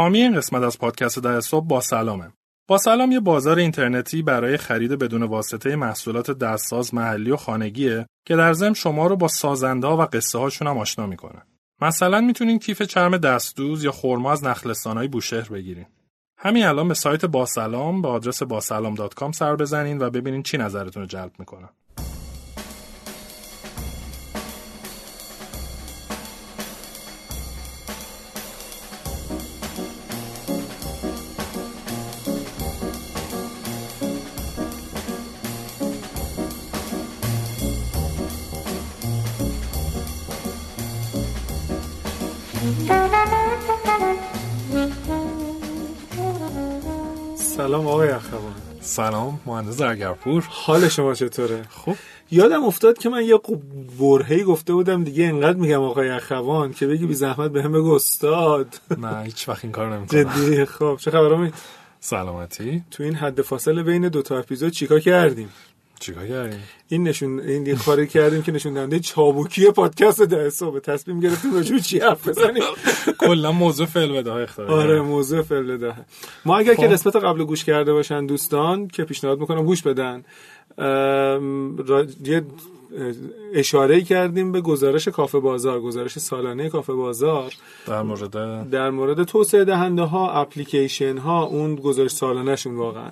حامی این قسمت از پادکست در صبح با سلامه. با سلام یه بازار اینترنتی برای خرید بدون واسطه محصولات دستساز محلی و خانگیه که در ضمن شما رو با سازنده و قصه هاشون هم آشنا می‌کنه. مثلا می‌تونین کیف چرم دستدوز یا خرما از نخلستانهای بوشهر بگیرین. همین الان به سایت باسلام به آدرس باسلام.com سر بزنین و ببینین چی نظرتون رو جلب می‌کنه. سلام آقای اخوان سلام مهندس زرگرپور حال شما چطوره؟ خب یادم افتاد که من یه برهی گفته بودم دیگه انقدر میگم آقای اخوان که بگی بی زحمت به هم بگو استاد. نه هیچ وقت این کار نمی‌کنم. جدی؟ خب چه خبر امید سلامتی. تو این حد فاصله بین دو تا اپیزود چیکار کردیم؟ چیکار کردیم؟ این نشون این کاری کردیم که نشون دهنده چابوکی پادکست ده صبح تصمیم گرفتیم راجع چی حرف بزنیم. کلا موضوع فعل بده اختیار آره موضوع فعل ده ما اگر که خب. قسمت قبل گوش کرده باشن دوستان که پیشنهاد می‌کنم گوش بدن. یه اشاره کردیم به گزارش کافه بازار گزارش سالانه کافه بازار. در مورد؟ در مورد توسعه دهنده ها اپلیکیشن ها اون گزارش سالانه شون واقعا.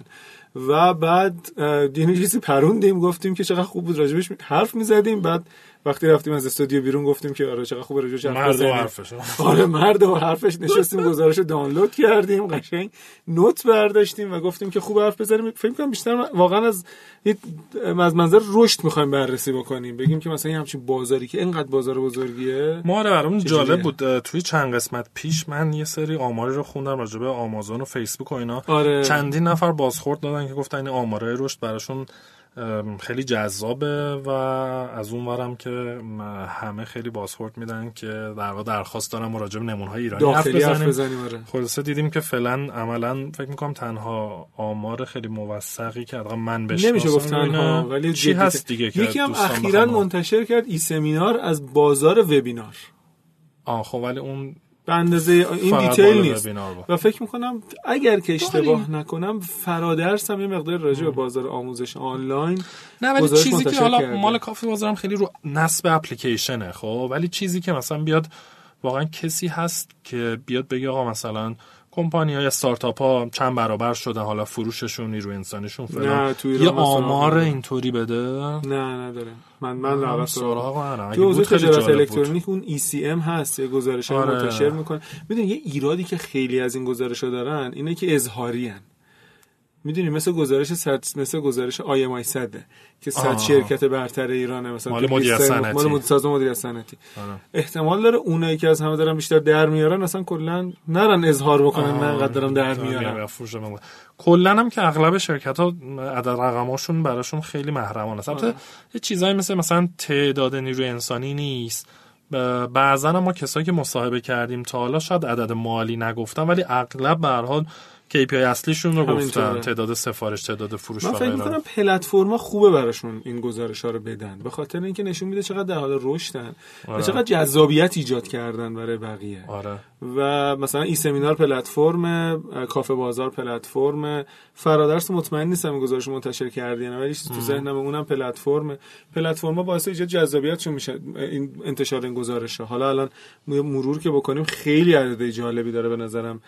و بعد یه چیزی پروندیم گفتیم که چقدر خوب بود راجبش حرف می‌زدیم. بعد وقتی رفتیم از استودیو بیرون گفتیم که آره چقدر خوب راجبش حرف مرد و. حرفش آره مرد و حرفش نشستیم گزارش رو دانلود کردیم قشنگ نوت برداشتیم و گفتیم که خوب حرف بزنیم فکر کنم بیشتر واقعا از از منظر رشد می‌خوایم بررسی بکنیم بگیم که مثلا همچین بازاری که اینقدر بازار بزرگیه ما آره برامون؟ جالب بود توی چند قسمت پیش من یه سری آماری رو خوندم راجع به آمازون و فیسبوک و اینا آره. چندین نفر بازخورد دادن که گفتن این آمارای رشد براشون خیلی جذابه و از اون ورم که همه خیلی بازخورد میدن که در واقع درخواست دارم راجع به نمونه‌های ایرانی حرف بزنیم. بزنیم آره. خلاصه دیدیم که فعلا عملا فکر می‌کنم تنها آمار خیلی موثقی که حداقل من بشناسم نمیشه گفت تنها. ولی چی هست دیگه که یکی هم اخیرا منتشر کرد ای سمینار از بازار وبینار. آه خب ولی اون به اندازه این دیتیل نیست. و فکر می‌کنم اگر که اشتباه نکنم فرادرس هم یه مقدار راجع به بازار آموزش آنلاین نه ولی چیزی که حالا کرده. مال کافی بازارم خیلی رو نصب اپلیکیشنه خب ولی چیزی که مثلا بیاد واقعا کسی هست که بیاد بگه آقا مثلا کمپانی های استارتاپ ها چند برابر شده حالا فروششون نیروی انسانیشون فلان یه آمار. اینطوری بده نه نداره من من لاغر سراغ ندارم. تو حوزه تجارت بود. الکترونیک اون ECM هست یه گزارش آره. منتشر می‌کنه می‌دونی یه ایرادی که خیلی از این گزارش دارن اینه که اظهاری هن. می‌دونی مثل گزارش صد مثل گزارش آی ام آی صده که صد. شرکت برتر ایرانه مثلا مال مدیریت صنعتی. مال مدیر سازمان مدیریت صنعتی آره. احتمال داره اونایی که از همه دارن بیشتر در میارن اصلا کلا نرن اظهار بکنن من انقدر دارم در میارم کلا هم که اغلب شرکت ها عدد رقماشون براشون خیلی محرمانه است البته آره. یه چیزایی مثل مثلا تعداد نیروی انسانی نیست بعضا هم ما کسایی که مصاحبه کردیم تا حالا شاید عدد مالی نگفتن ولی اغلب به KPI اصلیشون رو گفتن. تعداد سفارش تعداد فروش من و فکر. می‌کنم پلتفرما خوبه براشون این گزارش ها رو بدن به خاطر اینکه نشون میده چقدر در حال رشدن و آره. چقدر جذابیت ایجاد کردن برای بقیه آره و مثلا ای سمینار پلتفرم کافه بازار پلتفرم فرادرس مطمئن نیستم این گزارش منتشر کردی نه ولی تو ذهنم اونم پلتفرم پلتفرم باعث ایجاد جذابیتشون میشه این انتشار این گزارش ها حالا الان مرور که بکنیم خیلی عدد جالبی داره به نظرم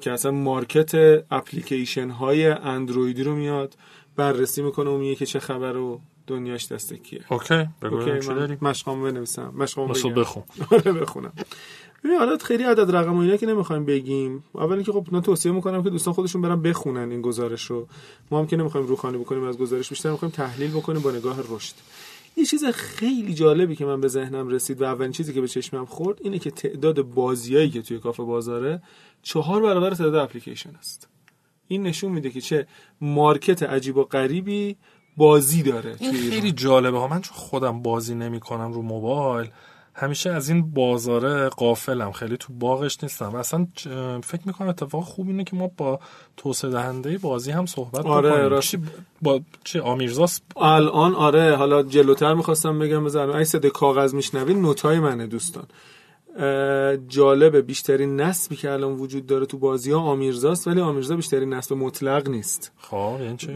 که اصلا مارکت اپلیکیشن های اندرویدی رو میاد بررسی می‌کنه و میگه که چه خبر و دنیاش دست کیه. اوکی بگو چی داری؟ مشقام بنویسم مشقام بخون. آره بخونم. ببین حالا خیلی عدد رقم و اینا که نمی‌خوایم بگیم. اول اینکه خب من توصیه می‌کنم که دوستان خودشون برن بخونن این گزارش رو. ما هم که نمی‌خوایم روخانی بکنیم از گزارش بیشتر می‌خوایم تحلیل بکنیم با نگاه رشد. یه چیز خیلی جالبی که من به ذهنم رسید و اولین چیزی که به چشمم خورد اینه که تعداد بازیایی که توی کافه بازاره چهار برابر تعداد اپلیکیشن است این نشون میده که چه مارکت عجیب و غریبی بازی داره این. خیلی جالبه ها من چون خودم بازی نمی کنم رو موبایل همیشه از این بازاره قافلم خیلی تو باغش نیستم. و اصلا فکر می‌کنم اتفاق خوب اینه که ما با توسعه دهنده بازی هم صحبت آره،. چی با چه آمیرزاست؟ الان آره حالا جلوتر می‌خواستم بگم بزنم. اگه صدای کاغذ میشنوید نوتای منه دوستان. جالبه بیشترین نسبی که الان وجود داره تو بازی ها آمیرزاست ولی آمیرزا بیشترین نسب مطلق نیست. خب یعنی چی؟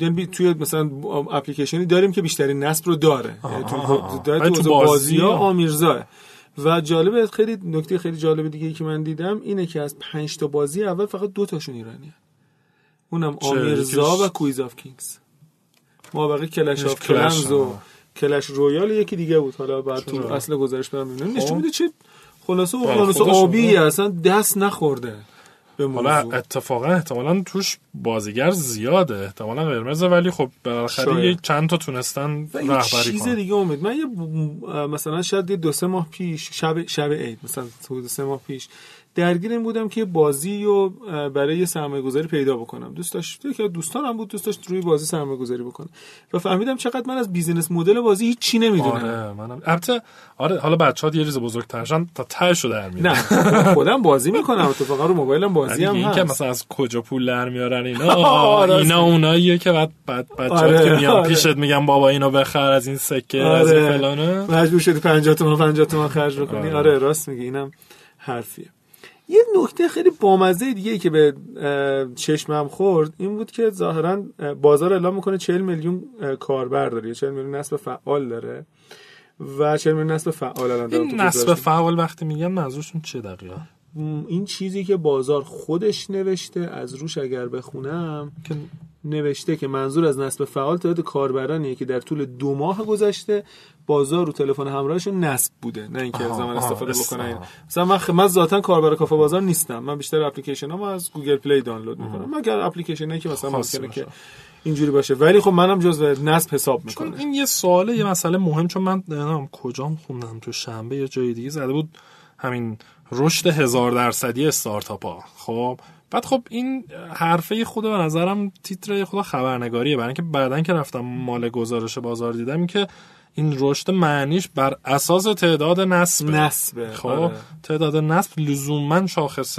یعنی توی مثلا اپلیکیشنی داریم که بیشترین نسب رو داره. یعنی تو, ولی تو, تو بازی ها آمیرزاه. و جالبه خیلی نکته خیلی جالب دیگه ای که من دیدم اینه که از پنج تا بازی اول فقط دو تاشون ایرانیه. اونم چه؟ آمیرزا و Quiz of Kings. ما بقیه Clash یکیش of Clans و. Clash Royale یکی دیگه بود حالا بعد تو؟ اصل گزارش برم ببینم نشون خب. میده چه خلاصه بله، اقیانوس. آبی اصلا دست نخورده به حالا اتفاقا احتمالا توش بازیگر زیاده احتمالا قرمزه ولی خب بالاخره. یه چند تا تونستن رهبری چیز دیگه امید من یه مثلا شاید دو سه ماه پیش شب شب عید مثلا حدود سه ماه پیش درگیر این بودم که بازی رو برای یه سرمایه گذاری پیدا بکنم. دوست داشت یکی از دوستانم بود دوست داشت روی بازی سرمایه گذاری بکنم و فهمیدم چقدر من از business model بازی هیچ چی نمی‌دونم. آره منم. البته آره حالا بچه ها یه ریز بزرگترشن تا تهشو در نه خودم بازی می‌کنم اتفاقا رو موبایلم بازی هم این که هست. مثلا از کجا پول در میارن اینا. آره، اینا اوناییه که بعد بعد بچه‌ها آره، که میان آره. پیشت میگن بابا اینو بخر از این سکه از این. فلانه. مجبور شدی 50 تومن 50 تومن خرج بکنی. آره. آره راست میگی اینم حرفیه. یه نکته خیلی بامزه دیگه ای که به چشمم خورد این بود که ظاهرا اه، بازار اعلام می‌کنه 40 میلیون کاربر داره یا 40 میلیون نسب فعال داره و 40 میلیون نسب فعال الان دارم این گزارش. فعال وقتی میگن منظورشون چه دقیقا این چیزی که بازار خودش نوشته از روش اگر بخونم که نوشته که منظور از نصب فعال تعداد کاربرانیه که در طول دو ماه گذشته بازار رو تلفن همراهشون نصب بوده نه اینکه آها، زمان استفاده است- بکنن. مثلا من خ... من ذاتا کاربر کافه بازار نیستم من بیشتر اپلیکیشن ها از Google Play دانلود می‌کنم. مگر اپلیکیشن که مثلا ممکنه. که اینجوری باشه. ولی خب منم جزو نصب حساب چون می‌کنه این یه سواله یه مسئله مهم چون من نمی‌دونم کجام خوندم تو شنبه یا جای دیگه زده بود همین رشد هزار درصدی استارتاپ ها خب بعد خب این حرفه خود به نظرم تیتر خدا خبرنگاریه. برای اینکه بعدا که رفتم مال گزارش بازار دیدم این که این رشد معنیش بر اساس تعداد نصب. نصبه خب آره. تعداد نصب لزوما شاخص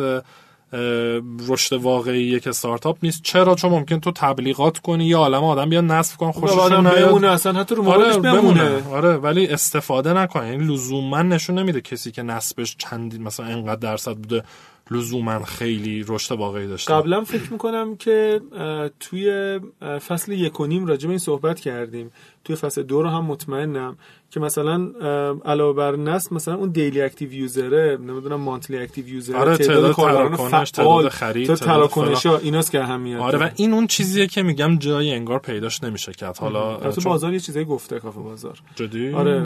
رشد واقعی یک استارتاپ نیست. چرا؟ چون ممکن تو تبلیغات کنی یا عالم آدم بیان نصب کن آدم نیاد. بمونه اصلا حتی رو آره بمونه. بمونه. آره ولی استفاده نکنه یعنی لزوما نشون نمیده کسی که نصبش چندین مثلا انقدر درصد بوده. لزوما خیلی رشد واقعی داشته. قبلا فکر می‌کنم که توی فصل یک و نیم راجع به این صحبت کردیم. توی فصل دو رو هم مطمئنم که مثلا علاوه بر نصب مثلا اون daily active user ه نمی‌دونم monthly active user ه آره، تعداد تراکنش، تعداد خرید، تعداد تراکنش ها ایناست که اهمیت آره و. این اون چیزیه که میگم جای انگار پیداش نمیشه کرد. حالا چون- بازار یه چیزایی گفته کافه بازار. جدی؟ آره.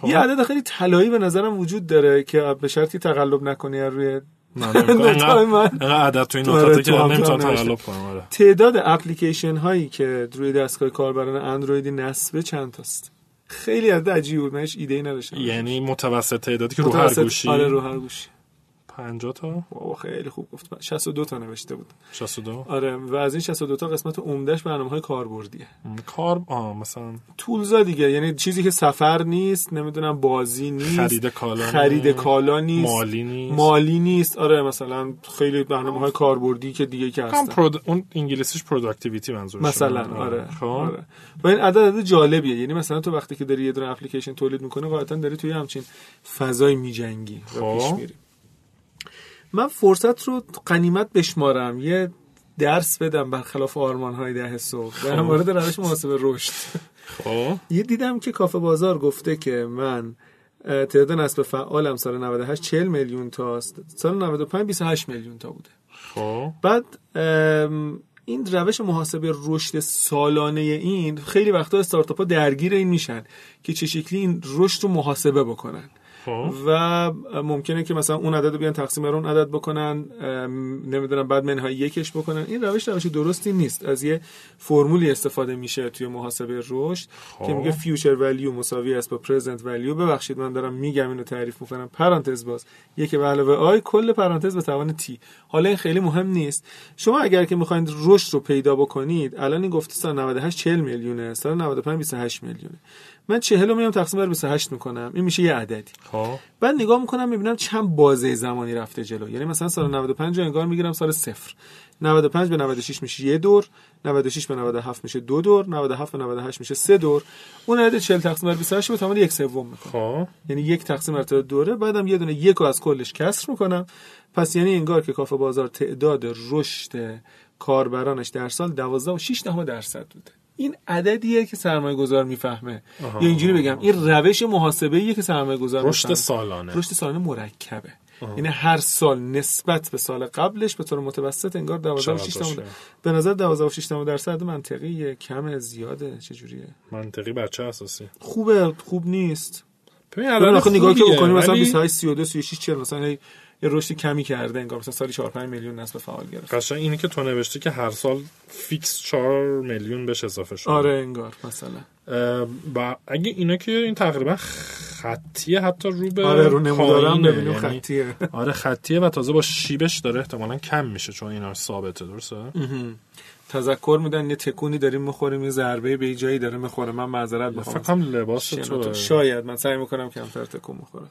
خب. یه عدد خیلی طلایی به نظرم وجود داره که به شرطی تقلب نکنی روی. نوت‌های من. عدد تو این آره، نکاته که نمی‌تونم تقلب کنم آره تعداد اپلیکیشن هایی که روی دستگاه کاربران اندرویدی نصبه چند تاست خیلی عدد عجیب بود من هیچ ایده ای نداشتم یعنی متوسط تعدادی که رو هر گوشی آره رو هر گوشی 50 تا؟ بابا خیلی خوب گفت. 62 تا نوشته بود. 62 آره و از این 62 تا قسمت عمدهش برنامه های کاربردیه کار آه مثلا تولزا دیگه یعنی چیزی که سفر نیست نمی‌دونم بازی نیست خرید کالا خرید کالا نیست مالی نیست. مالی نیست. آره مثلا خیلی برنامه های کاربردی که دیگه که هستن. prod... اون انگلیسیش productivity منظورش مثلا آره. خب. آره. و این عدد عدد جالبیه. یعنی مثلا تو وقتی که داری یه دونه اپلیکیشن تولید می‌کنه قاعدتا داری توی همچین فضای میجنگی و خب. پیش میری. من فرصت رو غنیمت بشمارم. یه درس بدم برخلاف آرمان های ده صبح. در مورد روش محاسبه رشد. خب. یه دیدم که کافه بازار گفته که من تعداد نصب فعالم سال 98 40 میلیون تاست. سال 95 28 میلیون تا بوده. خب. بعد این روش محاسبه رشد سالانه این خیلی وقتا استارتاپ ها درگیر این میشن که چه شکلی این رشد رو محاسبه بکنن. خب. و ممکنه که مثلا اون عدد رو بیان تقسیم بر اون عدد بکنن نمی‌دونم بعد منهای یکش بکنن. این روش روش درستی نیست. از یه فرمولی استفاده میشه توی محاسبه رشد که میگه future value مساوی است با present value ببخشید من دارم میگم اینو تعریف می‌کنم. پرانتز باز. یک به علاوه i کل پرانتز به توان t حالا این خیلی مهم نیست. شما اگر که می‌خواید رشد رو پیدا بکنید الان این گفته سال 98 40 میلیونه سال 95 28 میلیونه. من 40 رو میام تقسیم بر 28 می‌کنم. این میشه یه عددی. خب. بعد نگاه می‌کنم می‌بینم چند بازه زمانی رفته جلو. یعنی مثلا سال 95 رو انگار می‌گیرم سال صفر. 95 به 96 میشه یه دور 96 به 97 میشه دو دور 97 به 98 میشه سه دور. اون عدد 40 تقسیم بر 28 به تمام یک سوم می‌کنم. خب. یعنی یک تقسیم بر تعداد دوره بعدم یه دونه یک رو از کلش کسر می‌کنم. پس یعنی انگار که کافه بازار تعداد رشد کاربرانش در سال 12 و 6 دهم درصد بوده. این عددیه که سرمایه گذار می‌فهمه. یا اینجوری بگم این روش محاسبه که سرمایه گذار رشد سالانه. رشد سالانه مرکبه. یعنی هر سال نسبت به سال قبلش به طور متوسط انگار 12 و 6 چقدر دهم باشه؟ به نظر 12 و 6 دهم درصد منطقیه کم زیاده. چجوریه؟ منطقی بچه اساسی؟ خوبه خوب نیست. ببین آخه نگاه که خوبیه، بکنی مثلا ولی 28 32 36 40 مثلا یه رشد کمی کرده انگار مثلا سالی 4 5 میلیون نسل فعال گرفت. قشنگ اینی که تو نوشتی که هر سال فیکس 4 میلیون بهش اضافه شده. آره انگار مثلا. و اگه اینا که این تقریبا خطیه حتی رو به آره رو نمودارم ببینیم. یعنی خطیه. آره خطیه و تازه با شیبش داره احتمالا کم میشه چون اینا ثابته درسته؟ تذکر میدن یه تکونی داریم می‌خوریم یه ضربه به جایی داره می‌خوره. من معذرت فکر می‌خوام کنم لباس تو. شاید من سعی می‌کنم کمتر تکون می‌خورم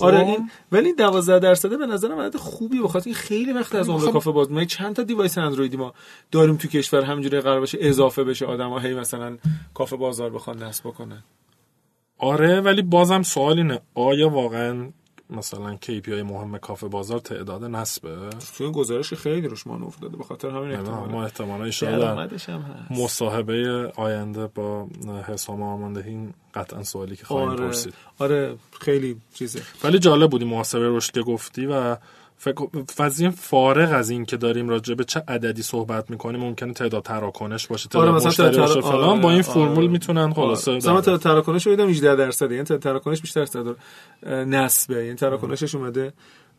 آره این ولی 12 درصده به نظرم عدد خوبی بخاطر این خیلی وقت از عمر خب. کافه باز ما چند تا دیوایس اندرویدی ما داریم تو کشور همینجوری قرار بشه اضافه بشه. آدما هی مثلا کافه بازار بخوان نصب بکنن. آره ولی بازم سوال اینه. آیا واقعا مثلا KPI مهم کافه بازار تعداد نصبه؟ تو این گزارش خیلی روش مانور داده. به خاطر همین احتمال ما احتمالا هست. مصاحبه آینده با حسام آرماندهی این قطعا سوالی که خواهیم آره. پرسید. آره خیلی چیزه. ولی جالب بودی محاسبه رشد که گفتی و فضیه فارغ از این که داریم راجع به چه عددی صحبت می‌کنیم ممکنه تعداد تراکنش باشه تعداد آره، مثلا مشتری تعداد- باشه فلان آره، با این آره. فرمول می‌تونن خلاصه آره. مثلا من تراکنش رو دیدم 18 درصد یعنی تراکنش بیشتر از تعداد نسبه یعنی تراکنشش اومده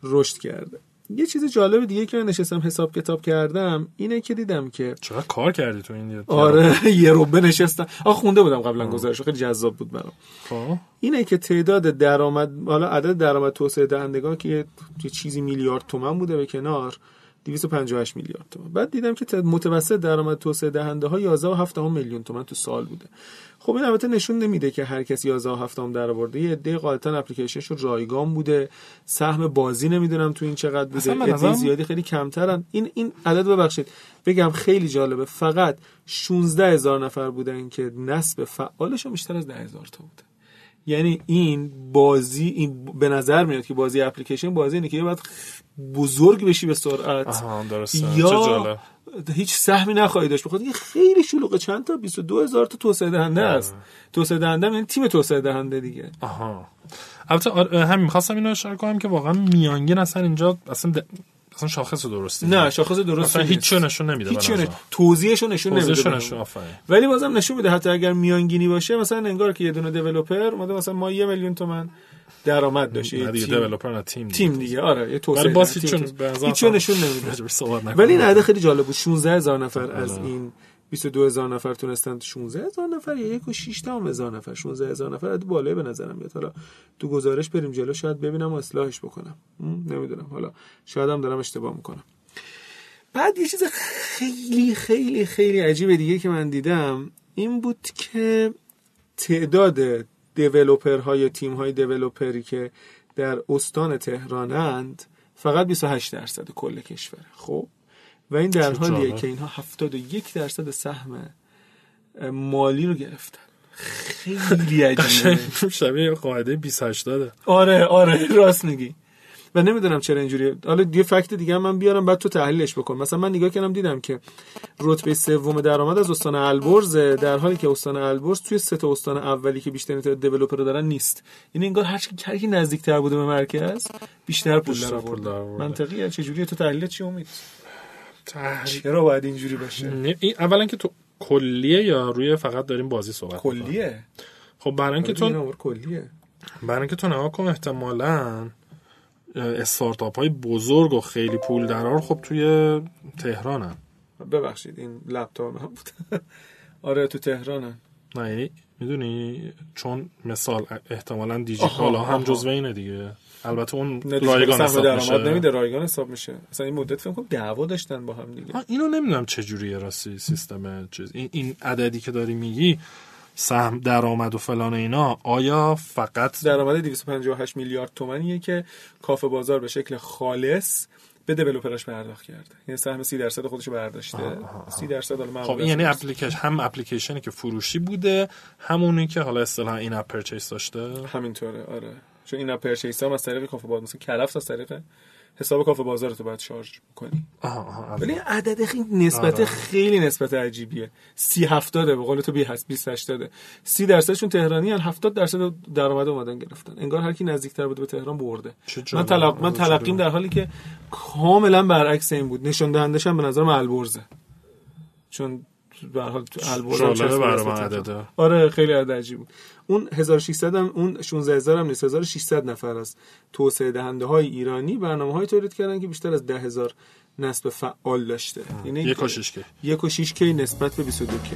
رشد کرده یه چیز جالب دیگه که نشستم حساب کتاب کردم اینه که دیدم که چقدر کار کردی تو این آره یه روبه نشستم. آخ خونده بودم قبلا گزارش خیلی جذاب بود برام. خب. اینه که تعداد درآمد حالا عدد درآمد توسعه دهندگان که یه چیزی میلیارد تومن بوده به کنار 258 میلیارد تومن بعد دیدم که متوسط درآمد توسعه دهنده ها 11.7 میلیون تومن تو سال بوده. خب این البته نشون نمیده که هر کسی 11.7 در آورده یه عده غالبا اپلیکیشنش رو رایگان بوده. سهم بازی نمی‌دونم تو این چقدر بوده. عده زیادی خیلی کمترن. این این عدد ببخشید. بگم خیلی جالبه. فقط 16 هزار نفر بودن که نسب فعالشون بیشتر از 10 هزار تا بوده. یعنی این بازی این به نظر میاد که بازی اپلیکیشن بازی اینه که یه باید بزرگ بشی به سرعت. یا هیچ سهمی نخواهی داشت. بخاطر اینکه خیلی شلوغه. چند تا؟ 22 هزار تا توسعه دهنده است. توسعه دهنده یعنی تیم توسعه دهنده دیگه. آها. البته آره، همین می‌خواستم اینو اشاره کنم که واقعا میانگین اصلا اینجا اصلا د... اصلا شاخص درستی نه شاخص درست اصلا هیچ نشون نمیده هیچ نظر. توضیحشو نشون نمیده. نشون،. ولی بازم نشون میده حتی اگر میانگینی باشه مثلا انگار که یه دونه دیولپر اومده مثلا ما یه میلیون تومن درآمد داشته نه یه دیگه دیولپر نه تیم دیگه. تیم دیگه آره یه توسعه ولی باز هیچ نشون نمیده. ولی این عدد خیلی جالب بود 16 هزار نفر از آره. این 22 هزار نفر تونستن 16 هزار نفر یا یک و 6 دهم هزار نفر. 16 هزار نفر عدد بالایی به نظرم میاد. حالا تو گزارش بریم جلو شاید ببینم و اصلاحش بکنم. نمی‌دونم. حالا شاید هم دارم اشتباه می‌کنم. بعد یه چیز خیلی خیلی خیلی عجیب دیگه که من دیدم این بود که تعداد دیولوپرها یا تیم های دیولوپری که در استان تهرانند فقط 28 درصد کل کشوره خب؟ و این در حالیه. که اینها 71 درصد سهم مالی رو گرفتن. خیلی عجیبه. شبیه یه قاعده 28 داده آره آره راست میگی. و نمی‌دونم چرا اینجوریه. حالا یه فکت دیگه من بیارم بعد تو تحلیلش بکن. مثلا من نگاه کردم دیدم که رتبه سوم درآمد از استان البرز در حالی که استان البرز توی سه تا استان اولی که بیشتر تعداد دیولپر دارن نیست. یعنی انگار هر کی نزدیکتر بوده به مرکز بیشتر پول بیشتر در پول آورده. در آورده. منطقیه. چه جوریه تو تحلیل چی امید؟ تحریک. چرا باید اینجوری باشه؟ این اولا که تو کلیه یا روی فقط داریم بازی صحبت؟ کلیه؟ خب برای اینکه این تو کلیه. برای اینکه تو نگاه کن احتمالاً استارتاپ های بزرگ و خیلی پول درار خب توی تهرانن. ببخشید این لپتاپ من بود آره تو تهرانن. نه یعنی می‌دونی چون مثال احتمالا دیجی آها، کالا هم. جزو اینه دیگه. البته اون رایگان حساب درآمد میشه. نمیده رایگان حساب میشه. مثلا این مدت فکر کنم دعوا داشتن با هم دیگه. اینو نمی‌دونم چه جوریه راستی سیستم چیز. این, این عددی که داری میگی سهم درآمد و فلان اینا آیا فقط درآمد 258 میلیارد تومانیه که کافه بازار به شکل خالص به دیولپرش پرداخت کرده. یعنی سهم 30 درصد خودش برداشته. 30 درصد حالا خب این یعنی اپلیکیشن هم اپلیکیشنی که فروشی بوده همونی که حالا اصطلاحا in-app purchase داشته؟ همینطوره آره. چون in-app purchase هم از طریق کافه بازار مثلا کلفت از طریق حساب کافه بازار تو باید شارژ کنی. ولی عدد خیلی نسبت آره. خیلی نسبت عجیبیه. سی هفتاده به قول تو بی هست 20 80 30 درصدشون تهرانی هن 70 درصد درآمد اومدن گرفتن. انگار هر کی نزدیکتر بوده به تهران برده. من تلق... من تلقیم در حالی که کاملا برعکس این بود. نشون دهندش هم به نظر البرزه. چون به حال البرز آره خیلی عجیب بود. اون 1600 هم اون 16000 هم نیست 1600 نفر از توسعه دهنده های ایرانی برنامه های تولید کردن که بیشتر از 10000 نسب فعال داشته. یعنی یک و شش کی؟ نسبت به 22 کی؟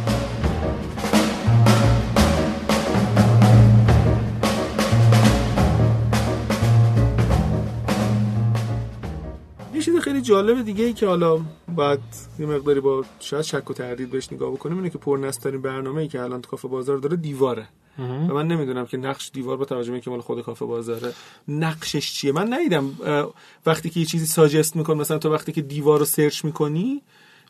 چیز خیلی جالب دیگه ای که حالا بعد یه مقداری با شاید شک و تردید بهش نگاه بکنیم اینه که پرنسترین برنامه ای که الان تو کافه بازار داره دیواره. و من نمی‌دونم که نقش دیوار با توجه که مال خود کافه بازاره نقشش چیه؟ من ندیدم وقتی که یه چیزی ساجست میکن مثلا تو وقتی که دیوار رو سرچ می‌کنی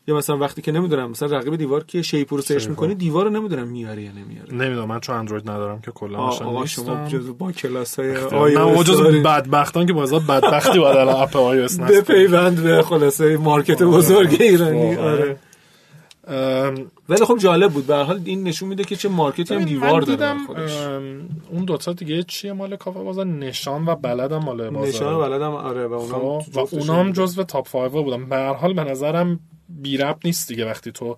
یا مثلا وقتی که نمی‌دونم مثلا رقیب دیوار که شیپور رو سرچ می‌کنی دیوار رو نمی‌دونم میاره یا نمیاره. نمی‌دونم من چون اندروید ندارم که کلا آقا شما جزو با کلاس های آی من جزو بدبختان که بازار بدبختی بود الان اپ آی اس به پیوند به خلاصه مارکت بزرگ ایرانی. آره. ولی خب جالب بود. به حال این نشون میده که چه مارکتی هم دیوار داره خودش. اون دو تا دیگه چیه؟ مال کافه بازار؟ نشان و بلدم مال بازار. نشان و بلدم آره و اونام خب، و اونام جزو تاپ 5 بودن. به هر حال به نظرم بی رب نیست دیگه وقتی تو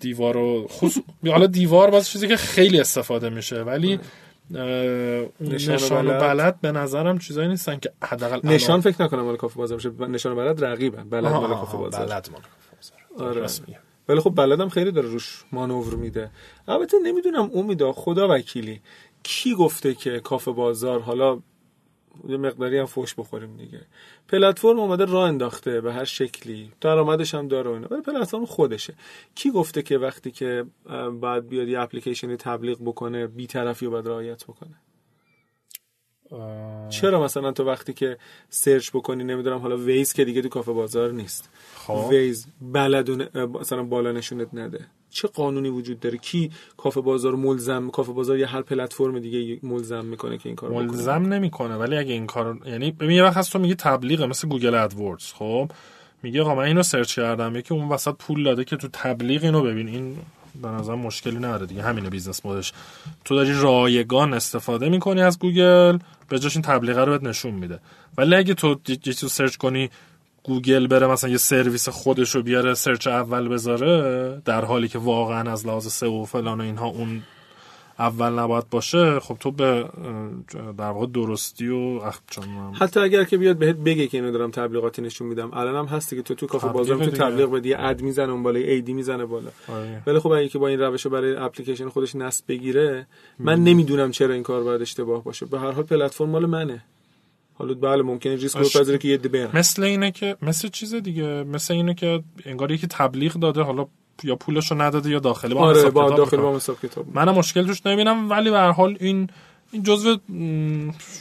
دیوار رو خصوص... حالا دیوار باز چیزی که خیلی استفاده میشه ولی نشان, نشان و بلد. به نظرم چیزایی نیستن که حداقل نشان فکر نکنم مال کافه بازار باشه. نشان و بلد رقیبن. بلد مال کافه بازار. بلد مال کافه بازار. آره. ولی خب بلدم خیلی داره روش مانور میده. البته نمی‌دونم امیدا خدا وکیلی کی گفته که کافه بازار حالا یه مقداری هم فوش بخوریم دیگه. پلتفرم اومده راه انداخته به هر شکلی. درآمدش هم داره اینا. ولی پلتفرم خودشه. کی گفته که وقتی که بعد بیاد یه اپلیکیشنی تبلیغ بکنه بی‌طرفی رو باید رعایت بکنه؟ چرا مثلا تو وقتی که search بکنی نمی‌دونم حالا Waze که دیگه تو کافه بازار نیست. خب. Waze بلد مثلا بالا نشونت نده. چه قانونی وجود داره؟ کی کافه بازار ملزم کافه بازار یا هر پلتفرم دیگه ملزم می‌کنه که این کارو ملزم نمی‌کنه ولی اگه این کار یعنی ببین یه وقت هست تو میگی تبلیغه مثل Google AdWords خب؟ میگه آقا من اینو search کردم یکی اون وسط پول داده که تو تبلیغ اینو ببین. این به نظر مشکلی نداره دیگه. همین business model ش. تو داری رایگان استفاده می‌کنی از گوگل به جاش این تبلیغه رو بهت نشون میده. ولی اگه تو یه search کنی گوگل بره مثلا یه سرویس خودش رو بیاره search اول بذاره در حالی که واقعا از لحاظ SEO و فلان و اینها اون اول نباید باشه خب تو به در واقع درستی و حتی اگر که بیاد بهت بگه که اینو دارم تبلیغاتی نشون میدم الان هم هستی که تو تو کافه بازار تو تبلیغ بدی ad می‌زنه اون بالا ad ی می‌زنه بالا. آره. ولی خب اگه که با این روش برای اپلیکیشن خودش نصب بگیره من نمی‌دونم چرا این کار باید اشتباه باشه. به هر حال پلتفرم مال منه. حالا بله ممکنه ریسک بپذیره که یه مثل اینه که مثل چیز دیگه مثل اینه که انگار یکی تبلیغ داده حالا یا پولشو نداده یا داخلی با آره با داخلی با حساب کتاب. منم مشکل توش نمی‌بینم ولی به هر حال این این جزء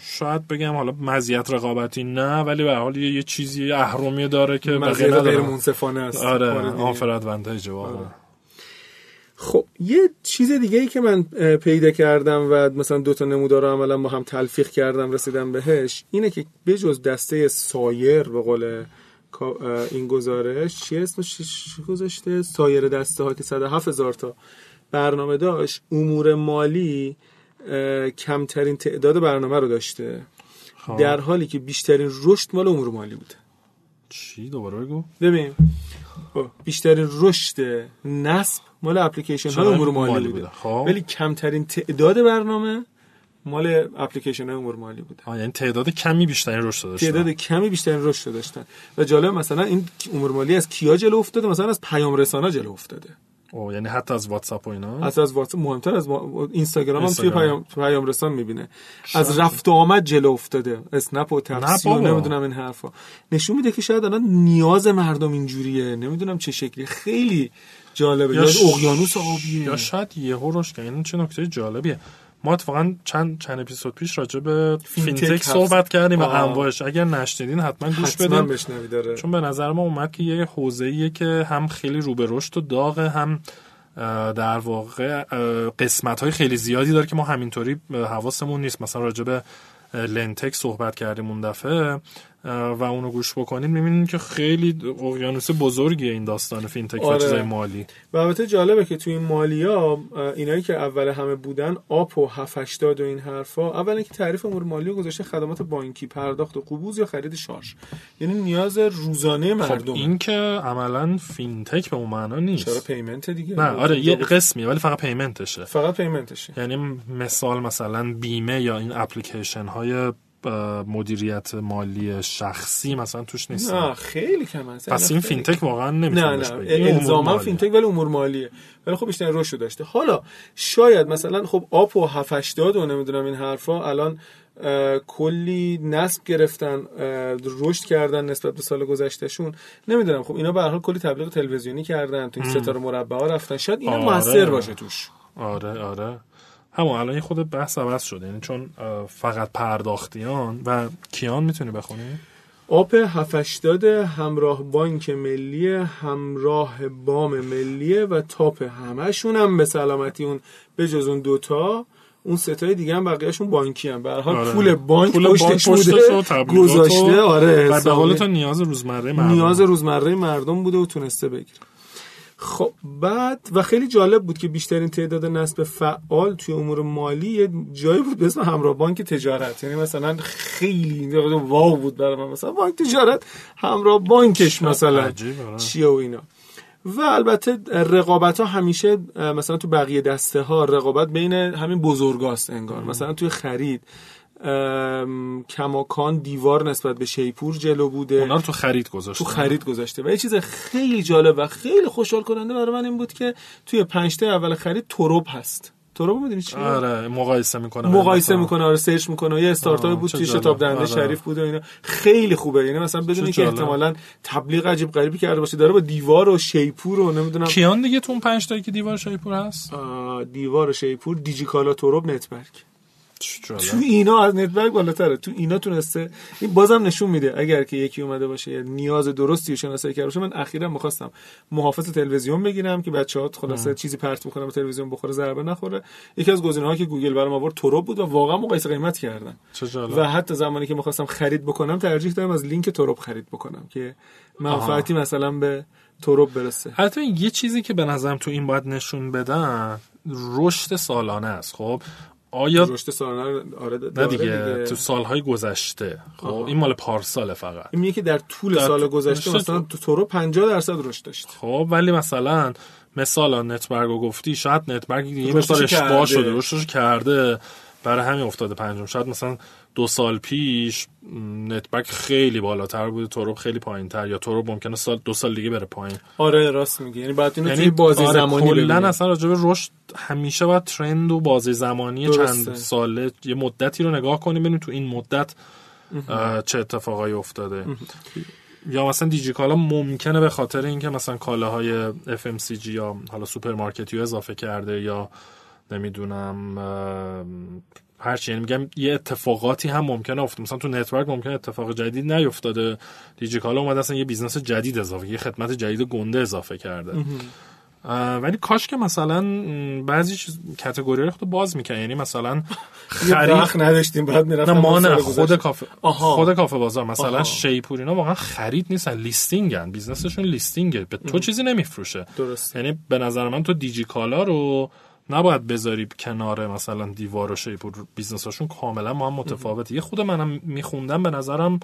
شاید بگم حالا مزیت رقابتی نه ولی به حال یه, یه چیزی اهرمی داره که مزیت غیر منصفانه است. آره آفرت ونتیج واقعا خب یه چیز دیگه ای که من پیدا کردم و مثلا دو تا نمودار رو عملا با هم تلفیق کردم رسیدم بهش اینه که بجز دسته سایر به قول این گزارش چی اسمش گذاشته؟ سایر دسته ها که 107 هزار تا. برنامه داشت. امور مالی کمترین تعداد برنامه رو داشته. خواه. در حالی که بیشترین رشد مال امور مالی بوده. چی؟ دوباره بگو. ببین. خب، بیشترین رشد نصب مال اپلیکیشن های امور مالی, بوده؟ خب. ولی کمترین تعداد برنامه مال اپلیکیشن های امور مالی بوده. آه یعنی تعداد کمی بیشترین رشد داشتن. تعداد کمی بیشترین رشد داشتن. و جالب مثلا این امور مالی از کیا جلو افتاده؟ مثلا از پیام رسانا جلو افتاده. او یعنی حتی از واتساپ و اینا؟ از از واتساپ مهمتر از اینستاگرام هم توی پیام پیام رسان می‌بینه. از رفت و آمد جلو افتاده. اسنپ و تفسیر نمی‌دونم این حرفا. نشون میده که شاید الان نیاز مردم اینجوریه. نمی‌دونم چه شکلی خیلی جالبه. یا اقیانوس آبیه. یا شاید یهو روش این چه نکته جالبیه؟ ما اتفاقا چند چند اپیزود پیش راجع به فینتک صحبت کردیم و انواعش. اگر نشنیدین حتما گوش بدین. چون به نظر ما اومد که یه حوزه‌ایه که هم خیلی رو به رشد و داغه هم در واقع قسمت های خیلی زیادی داره که ما همینطوری حواسمون نیست. مثلا راجع به LendTech صحبت کردیم اون دفعه. و اونو گوش بکنید می‌بینید که خیلی اقیانوس بزرگیه این داستان fintech آره. و چیزای مالی. و البته جالبه که توی این مالی ها اینایی که اول همه بودن آپ و 780 و این حرفا اولا که تعریف امور مالی گذاشته خدمات بانکی پرداخت و قبوض یا خرید شارژ. یعنی نیاز روزانه خب، مردم. خب این که عملا fintech به اون معنا نیست. چرا payment دیگه؟ نه آره یه قسمی ولی فقط payment شه. فقط payment شه. یعنی مثال مثلا بیمه یا این اپلیکیشن های مدیریت مالی شخصی مثلا توش نیست. نه خیلی کم هست. پس این fintech واقعا نمی‌تونه نه نه. الزاما fintech ولی امور مالیه. ولی خب بیشتر رشد داشته. حالا شاید مثلا خب آپ و 780 و نمی‌دونم این حرفا الان کلی نصب گرفتن رشد کردن نسبت به سال گذشتهشون. نمی‌دونم. خب اینا به هر حال کلی تبلیغ تلویزیونی کردن تو این ستاره مربع ها رفتن. شاید اینا آره. موثر باشه توش. آره آره. همون الان خود بحث عوض شده. یعنی چون فقط پرداختیان و کیان می‌تونی بخونی؟ آپ 780 همراه بانک ملی همراه بام ملیه و تاپ همشون هم به سلامتی اون به جز اون دوتا اون ستای دیگه هم بقیهشون بانکی هم. به حال آره. پول بانک پول پشتش بوده گذاشته. آره و به نیاز روزمره مردم. نیاز روزمره مردم بوده و تونسته بگیره. خب بعد و خیلی جالب بود که بیشترین تعداد نصب فعال توی امور مالی یه جایی بود به اسم همراه بانک تجارت. یعنی مثلا خیلی واو بود برای من. مثلا بانک تجارت همراه بانکش مثلا. آره. چیه و اینا. و البته رقابت ها همیشه مثلا تو بقیه دسته ها رقابت بین همین بزرگاست انگار. مثلا توی خرید کماکان دیوار نسبت به شیپور جلو بوده. اونا رو تو خرید گذاشته. تو خرید گذاشته. و یه چیز خیلی جالب و خیلی خوشحال کننده برای من این بود که توی پنج اول خرید ترب هست. ترب می‌دونی چیه؟ آره مقایسه می‌کنه مقایسه می‌کنه آره search می‌کنه. یه استارتاپ بود توی شتاب دهنده آره. شریف بود و اینا. خیلی خوبه. یعنی مثلا بدونی که احتمالاً تبلیغ عجیب غریبی کرده باشه داره با دیوار و شیپور و نمی‌دونم. کیان دیگه تو اون 5 تایی که دیوار شیپور هست؟ دیوار و شیپور دیجیکالا ترب نت‌برگ. تو اینا از نت‌برگ بالاتره. تو اینا تونسته این بازم نشون میده. اگر که یکی اومده باشه نیاز درستی شناسایی کرده باشه من اخیرا می‌خواستم محافظ تلویزیون بگیرم که بچه‌ها خلاصه چیزی پرت به تلویزیون بخوره ضربه نخوره. یکی از گزینه‌ها که گوگل برام آورد تورو بود و واقعا مقایسه قیمت کردم و حتی زمانی که می‌خواستم خرید بکنم ترجیح دادم از لینک توروب خرید بکنم که منفعتی مثلا به توروب برسه. حتی یه چیزی که به نظرم تو این باید نشون بدن رشد سالانه است. خب آیا رشد سالانه آره نه دیگه, دیگه, تو سالهای گذشته. خب این مال پارسال فقط. این میگه که در طول در سال گذشته مثلا تو تورو 50 درصد رشد داشت. خب ولی مثلا مثلا نتبرگو گفتی شاید نتبرگ یه مقدار اشتباه شده رشدش کرده. برای همین افتاده پنجم. شاید مثلا دو سال پیش نتبک خیلی بالاتر بوده توروب خیلی پایین تر یا توروب ممکنه سال دو سال دیگه بره پایین. آره راست میگی. یعنی بعد اینو یعنی بازی آره زمانی کلا اصلا راجع به رشد همیشه باید ترند و بازی زمانی درسته. چند ساله یه مدتی رو نگاه کنیم ببینیم تو این مدت چه اتفاقایی افتاده. یا مثلا دیجیکالا ممکنه به خاطر اینکه مثلا کالاهای FMCG یا حالا سوپرمارکتی اضافه کرده یا نمی‌دونم هرچی. یعنی میگم یه اتفاقاتی هم ممکنه افتاد مثلا تو نت‌برگ ممکنه اتفاق جدید نیفتاده. دیجیکالا اومده اصلا یه business جدید اضافه یه خدمت جدید گنده اضافه کرده. ولی کاش که مثلا بعضی چیز category رو باز می‌کنه یعنی مثلا خرید نداشتیم بعد می‌رفتم نه ما نه خود کافه آها. خود کافه بازار. مثلا. شیپور اینا واقعا خرید نیستن listing ن. business شون listing ه. به تو چیزی نمیفروشه. درست یعنی به نظر من تو دیجی کالا رو نباید بذاری کنار مثلا دیوار و شیپور بیزنسشون کاملا ما هم متفاوته. یه خود منم میخوندم به نظرم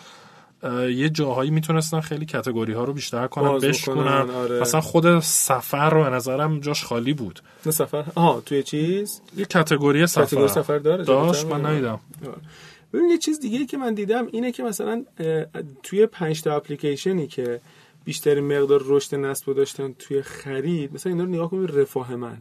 یه جاهایی می‌تونستن خیلی کتگوری ها رو بیشتر کنن بشکنن. آره. مثلا خود سفر رو به نظرم جاش خالی بود. نه سفر. آها توی چیز؟ یه کتگوری سفر. کتگوری سفر داره. داشت من ندیدم. ببین یه چیز دیگه که من دیدم اینه که مثلا توی پنج تا اپلیکیشنی که بیشتر مقدار رشد نصب داشتن توی خرید مثلا اینا رو نگاه کنید رفاه من.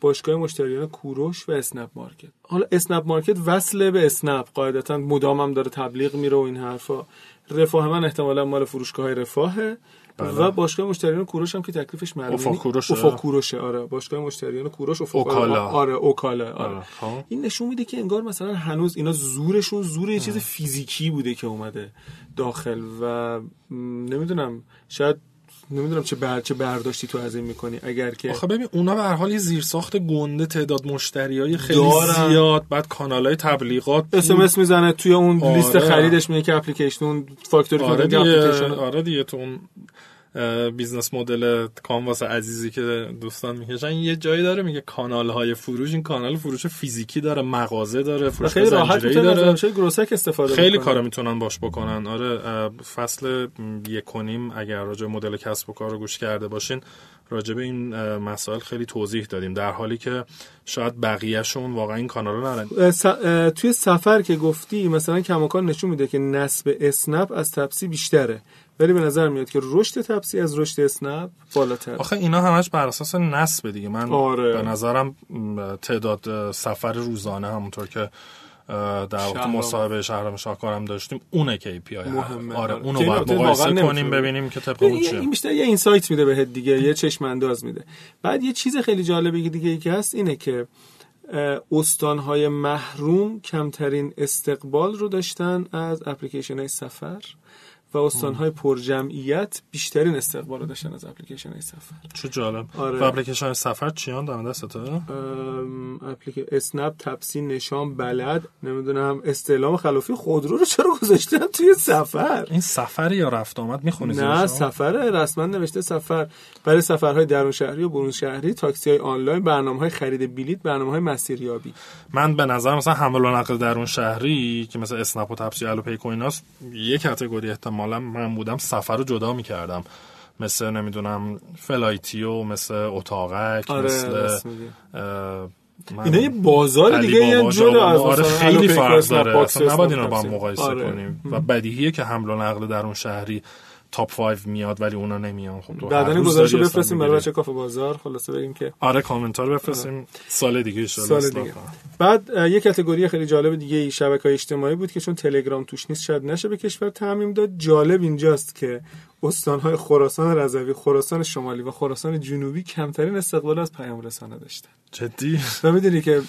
باشگاه مشتریان کوروش و اسنپ مارکت. حالا اسنپ مارکت وصله به اسنپ. قاعدتا مدامم داره تبلیغ میره و این حرفا. رفاه من احتمالا مال فروشگاه های رفاهه. بله. و باشگاه مشتریان کوروش هم که تکلیفش معلومه افق کوروش. افق کوروشه آره. باشگاه مشتریان کوروش افق اوکالا. آره اوکالا آره, آره. خب. این نشون میده که انگار مثلا هنوز اینا زورشون زور یه چیز فیزیکی بوده که اومده داخل و نمی‌دونم شاید نمی‌دونم چه بر چه برداشتی تو از این می‌کنی اگر که آخه ببین اونا به هر حال یه ساخت گنده تعداد مشتری های خیلی دارن. زیاد بعد کانال های تبلیغات اس ام اس می‌زنه توی اون آره. لیست خریدش میگه که اپلیکیشن اون فاکتوری آره دیگه اپلیکیشن آره دیگه تو اون بیزنس مدل کانواس عزیزی که دوستان می‌کشن. یه جایی داره میگه کانال های فروش این کانال فروش فیزیکی داره مغازه داره فروش خیلی راحت داره. گروسک استفاده خیلی کارا می‌تونن باش بکنن. آره فصل یک کنیم اگر راجع مدل کسب و کار رو گوش کرده باشین راجع به این مسائل خیلی توضیح دادیم. در حالی که شاید بقیهشون واقعا این کانال رو نرن. توی سفر که گفتی مثلا کماکان نشون میده که نسب اسنپ از تپسی بیشتره. ولی به نظر میاد که رشد تپسی از رشد اسنپ بالاتر. آخه اینا همش بر اساس نسب دیگه. من آره. به نظرم تعداد سفر روزانه همونطور که در وقت مصاحبه شهرام شاکارم داشتیم اونه KPI آره, آره. اونو باید مقایسه کنیم ببینیم که طبق اون چیه. این بیشتر یه insight میده بهت دیگه یه چشم انداز میده. بعد یه چیز خیلی جالبی دیگه ای که هست اینه که استانهای محروم کمترین استقبال رو داشتن از اپلیکیشن های سفر. و استانهای پرجمعیت بیشترین استقبال رو داشتن از اپلیکیشن های سفر. چه جالب. آره. و اپلیکیشن سفر چیان دارن؟ دسته اپلیکیشن اسنپ تپسی نشان بلد نمی‌دونم استعلام خلافی خودرو رو چرا گذاشتن توی سفر؟ این سفر یا رفت آمد؟ می‌خونی نه سفر رسما نوشته سفر. برای سفرهای درون شهری و برون شهری تاکسی های آنلاین برنامه های خرید بلیط برنامه های مسیریابی. من به نظر مثلا حمل و نقل درون شهری که مثلا اسنپ و تپسی الوپیک و ایناست یه category احتمال احتمالا من بودم سفر رو جدا می‌کردم. مثل نمی‌دونم Flightio مثل اتاقک آره مثل اینا یه بازار دیگه یه از آره خیلی فرق داره. اصلا نباید اینا با هم مقایسه آره. کنیم. و بدیهیه که حمل و نقل در اون شهری تاپ 5 میاد ولی اونا نمیان. خب تو بعدن گزارشو بفرستیم برای بچه کافه بازار. خلاصه بگیم که آره کامنتار بفرستیم. سال دیگه سال دیگه. بعد یه کاتگوری خیلی جالب دیگه شبکه‌های اجتماعی بود که چون تلگرام توش نیست شاید نشه به کشور تعمیم داد. جالب اینجاست که استانهای خراسان رضوی، خراسان شمالی و خراسان جنوبی کمترین استقبال از پیام رسانه داشتن. جدی؟ و می‌دونی که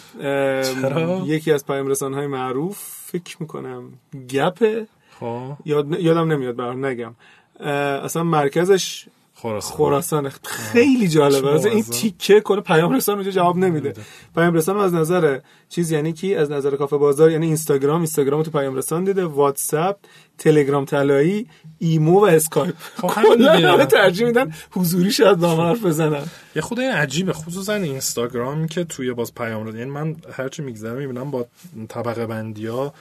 یکی از پیام رسانه معروف فکر می‌کنم گپه. خب. یاد یادم نمیاد برام نگم. اصلا مرکزش خراسان. خراسان. خیلی جالبه. از این تیکه کل پیام رسان اونجا جواب نمیده. پیام رسان از نظر چیز یعنی کی؟ از نظر کافه بازار یعنی اینستاگرام. اینستاگرام تو پیام رسان دیده. واتساپ تلگرام طلایی ایمو و اسکایپ. خب همه ترجیح میدن حضوری شاید با حرف بزنن. یه خود این عجیبه. خصوصا اینستاگرام که توی باز پیام رسان یعنی من هرچی میگذرم می‌بینم با طبقه بندی ها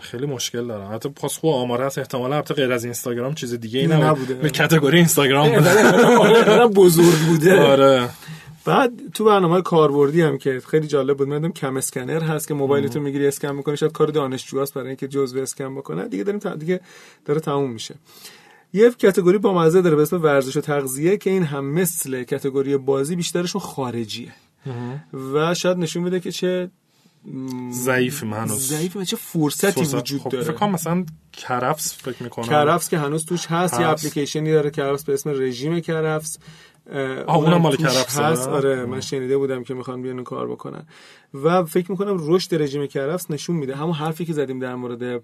خیلی مشکل دارم. حتی پاسخو آمار هست احتمالا البته غیر از اینستاگرام چیز دیگه ای نبوده. به کاتگوری اینستاگرام آره، بزرگ بوده. آره. بعد تو برنامه کاربردی هم که خیلی جالب بود من کم اسکنر هست که موبایلتو می‌گیری اسکن می‌کنی شاید کار دانشجوست برای اینکه جزء اسکن بکنه. دیگه داریم دیگه داره تموم میشه. یه کاتگوری با مزه داره به اسم ورزش و تغذیه که این هم مثل کاتگوری بازی بیشترشون خارجیه. و شاید نشون میده که چه ضعیف هنوز. ضعیف چه فرصتی وجود خب داره؟ فکر کنم مثلا کرفس فکر می‌کنم. کرفس که هنوز توش هست, هست. یه اپلیکیشنی داره کرفس به اسم رژیم کرفس آه، اونم مال توش کرفسه؟ هست. آره من شنیده بودم که می‌خوان بیان کار بکنن. و فکر می‌کنم رشد رژیم کرفس نشون میده. همون حرفی که زدیم در مورد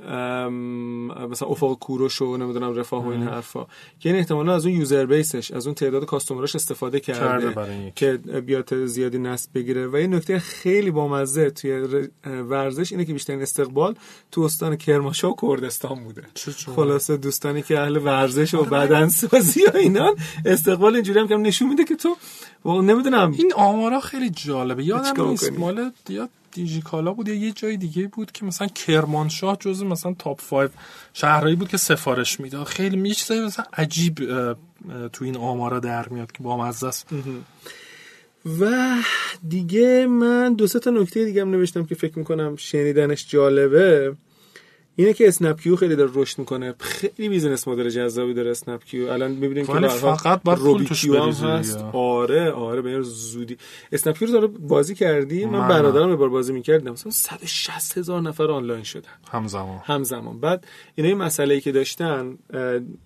مثلا افق کوروش و نمی‌دونم رفاه و این حرفا. که این احتمالا از اون یوزر بیسش از اون تعداد کاستومراش استفاده کرده که بیاد زیادی نصب بگیره. و این نکته خیلی بامزه توی ورزش اینه که بیشترین استقبال تو استان کرمانشاه و کردستان بوده؟ خلاصه دوستانی که اهل ورزش و بدنسازی و اینان استقبال اینجوری هم که نشون میده که تو واقعا نمی‌دونم. این آمارا خیلی جالبه. یادم نیست؟ مال یا دیجیکالا بود. یا یه جای دیگه بود که مثلا کرمانشاه جزو مثلا top 5 شهرهایی بود که سفارش می‌داد. خیلی می چیزایی مثلا عجیب تو این آمارا در میاد که با مزه است. و دیگه من دو سه تا نکته دیگه هم نوشتم که فکر می‌کنم شنیدنش جالبه. اینه که اسنپ کیو خیلی داره رشد می‌کنه. خیلی business model جذابی داره اسنپ کیو. الان می‌بینیم که هر حال فقط باید پول روبی کیو هم هست. آره آره به زودی. اسنپ کیو رو داره بازی کردی. من من برادرم یه بار بازی می‌کردم. مثلا 160 هزار نفر آنلاین شدن. همزمان. همزمان. بعد اینا این مسئله ای که داشتن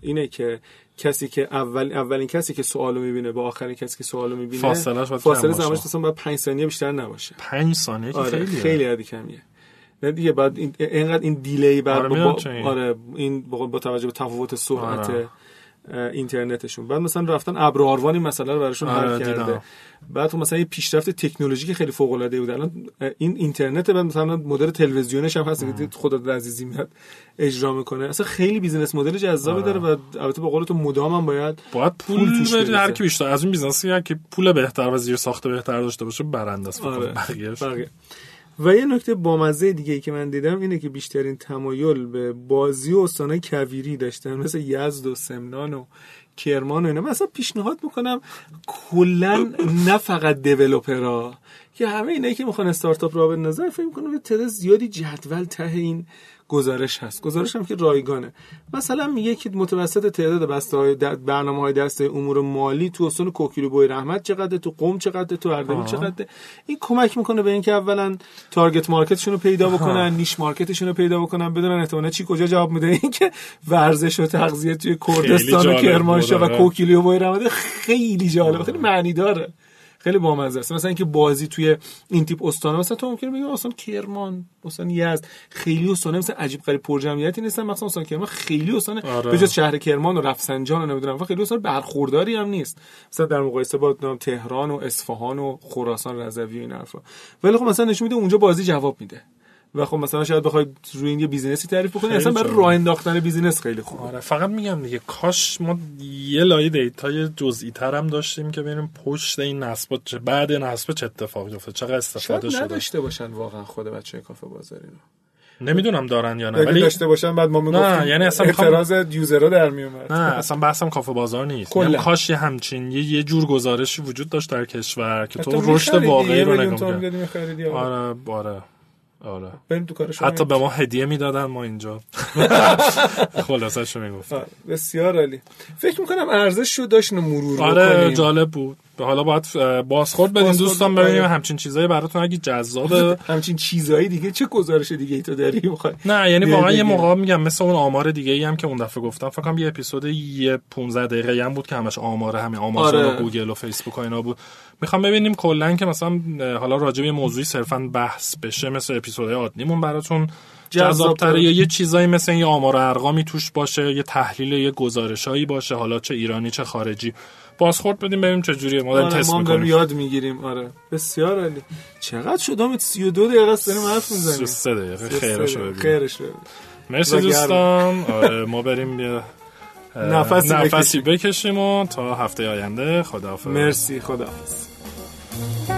اینه که کسی که اول اولین کسی که سوالو می‌بینه با آخرین کسی که سوالو می‌بینه فاصله. زمانش مثلا باید 5 ثانیه بیشتر نباشه. پنج ثانیه که آره خیلی عدد کمیه. نه دیگه بعد این اینقدر این دیلی بعد آره، با, این. آره این با, با توجه به تفاوت سرعت آره. اینترنتشون بعد مثلا رفتن ابر آروان این مسئله رو براشون آره، حل کرده دیدم. بعد تو مثلا یه پیشرفت تکنولوژیک خیلی فوق العاده بود الان این اینترنت بعد مثلا مدل تلویزیونش هم هست که خدا عزیزی میاد اجرا می‌کنه اصلا خیلی business model جذابی آره. داره و البته به قول تو مدام هم باید باید پول پول. هر کی بیشتر از اون business ی کی پول بهتر و زیر ساخت بهتر داشته باشه برنده است آره. بقیه. و یه نکته بامزه دیگه ای که من دیدم اینه که بیشترین تمایل به بازی رو استانهای کویری داشتن مثل یزد و سمنان و کرمان و اینا. من پیشنهاد می‌کنم کلا نه فقط دیولوپرا که همه اینایی که می‌خوان استارتاپ را بندازن فکر می‌کنم یه تعداد زیادی جدول ته این گزارش هست. گزارش هم که رایگانه. مثلا میگه که متوسط تعداد بسته های برنامه های دسته امور مالی تو استان کوکیلو بوی رحمت چقدر تو قم چقدر تو اردبیل. چقدر. این کمک می‌کنه به اینکه اولا تارگت مارکتشون رو پیدا بکنن نیش مارکتشون رو پیدا بکنن بدونن احتمالاً چی کجا جواب میده. اینکه ورزش و تغذیه توی کردستان و جالب کرمانشاه و بود، آره. کوکیلو بوی رحمت خیلی جالبه خیلی معنی داره. خیلی بامزه است. مثلا اینکه بازی توی این تیپ استانه مثلا تو ممکنه بگی استان کرمان استان یزد. خیلی استانه مثلا عجیب غریب پر جمعیتی نیستن. مثلا استان کرمان خیلی استان آره. به جز شهر کرمان و رفسنجان و نمی‌دونم. و خیلی استان برخورداری هم نیست. مثلا در مقایسه با تهران و اصفهان و خراسان رضوی و این حرفا. ولی خب مثلا نشون میده اونجا بازی جواب میده. و خب مثلا شاید بخوای روی این یه business ی تعریف بکنی اصلا برای. راه انداختن business خیلی خوبه. آره فقط میگم دیگه کاش ما یه لایه data ی جزئی تر هم داشتیم که ببینیم پشت این نصب چه بعد نصب چه اتفاقی افتاد چقدر استفاده شده؟ نداشته باشن واقعا خود بچه کافه بازاری رو. نمی‌دونم دارن یا نه ولی داشته باشن بعد ما می‌گفتیم نه، یعنی اصلا اعتراض user ها در میومد نه اصلا بحثم کافه بازار نیست. کلا. میگم کاش یه همچین یه, یه جور گزارشی وجود داشت در کشور که تو رشد واقعی رو نگاه کنی می‌دادی می‌خریدی، آره. آره. آره. بریم تو کار شما حتی به ما هدیه می‌دادن ما اینجا. خلاصه شو می‌گفت بسیار عالی. فکر می‌کنم ارزش رو داشت اینو مرور آره بکنیم. جالب بود. به حالا باید بازخورد بدین دوستان ببینیم آره. همچین چیزایی براتون اگه جذابه. همچین چیزایی دیگه. چه گزارش دیگه ای تو داری؟ می‌خوای نه یعنی واقعا یه. موقع میگم مثل اون آمار دیگه ای هم که اون دفعه گفتم. فکر کنم یه اپیزود یه 15 دقیقه هم بود که همش آمار همین آمازون آره. و گوگل و فیسبوک و اینا بود. می‌خوام ببینیم کلا که مثلا حالا راجع به موضوعی صرفا بحث بشه مثل اپیزودهای عادیمون براتون جذاب‌تر. جذاب‌تره یا یه چیزایی مثل یه آمار و ارقامی توش باشه یه تحلیل یه گزارشایی باشه حالا چه ایرانی چه خارجی. بازخورد بدیم ببینیم چه جوریه. ما آره تست می‌کنیم. یاد می‌گیریم. آره. بسیار عالی. چقدر شد امید 32 دقیقه است داریم حرف می‌زنیم. سه دقیقه. خیرش رو ببینیم. خیرش ببینیم. مرسی. دوستان. آره ما بریم یه اه، نفسی نفسی بکشیم و تا هفته آینده. خداحافظ. مرسی خداحافظ. Thank you.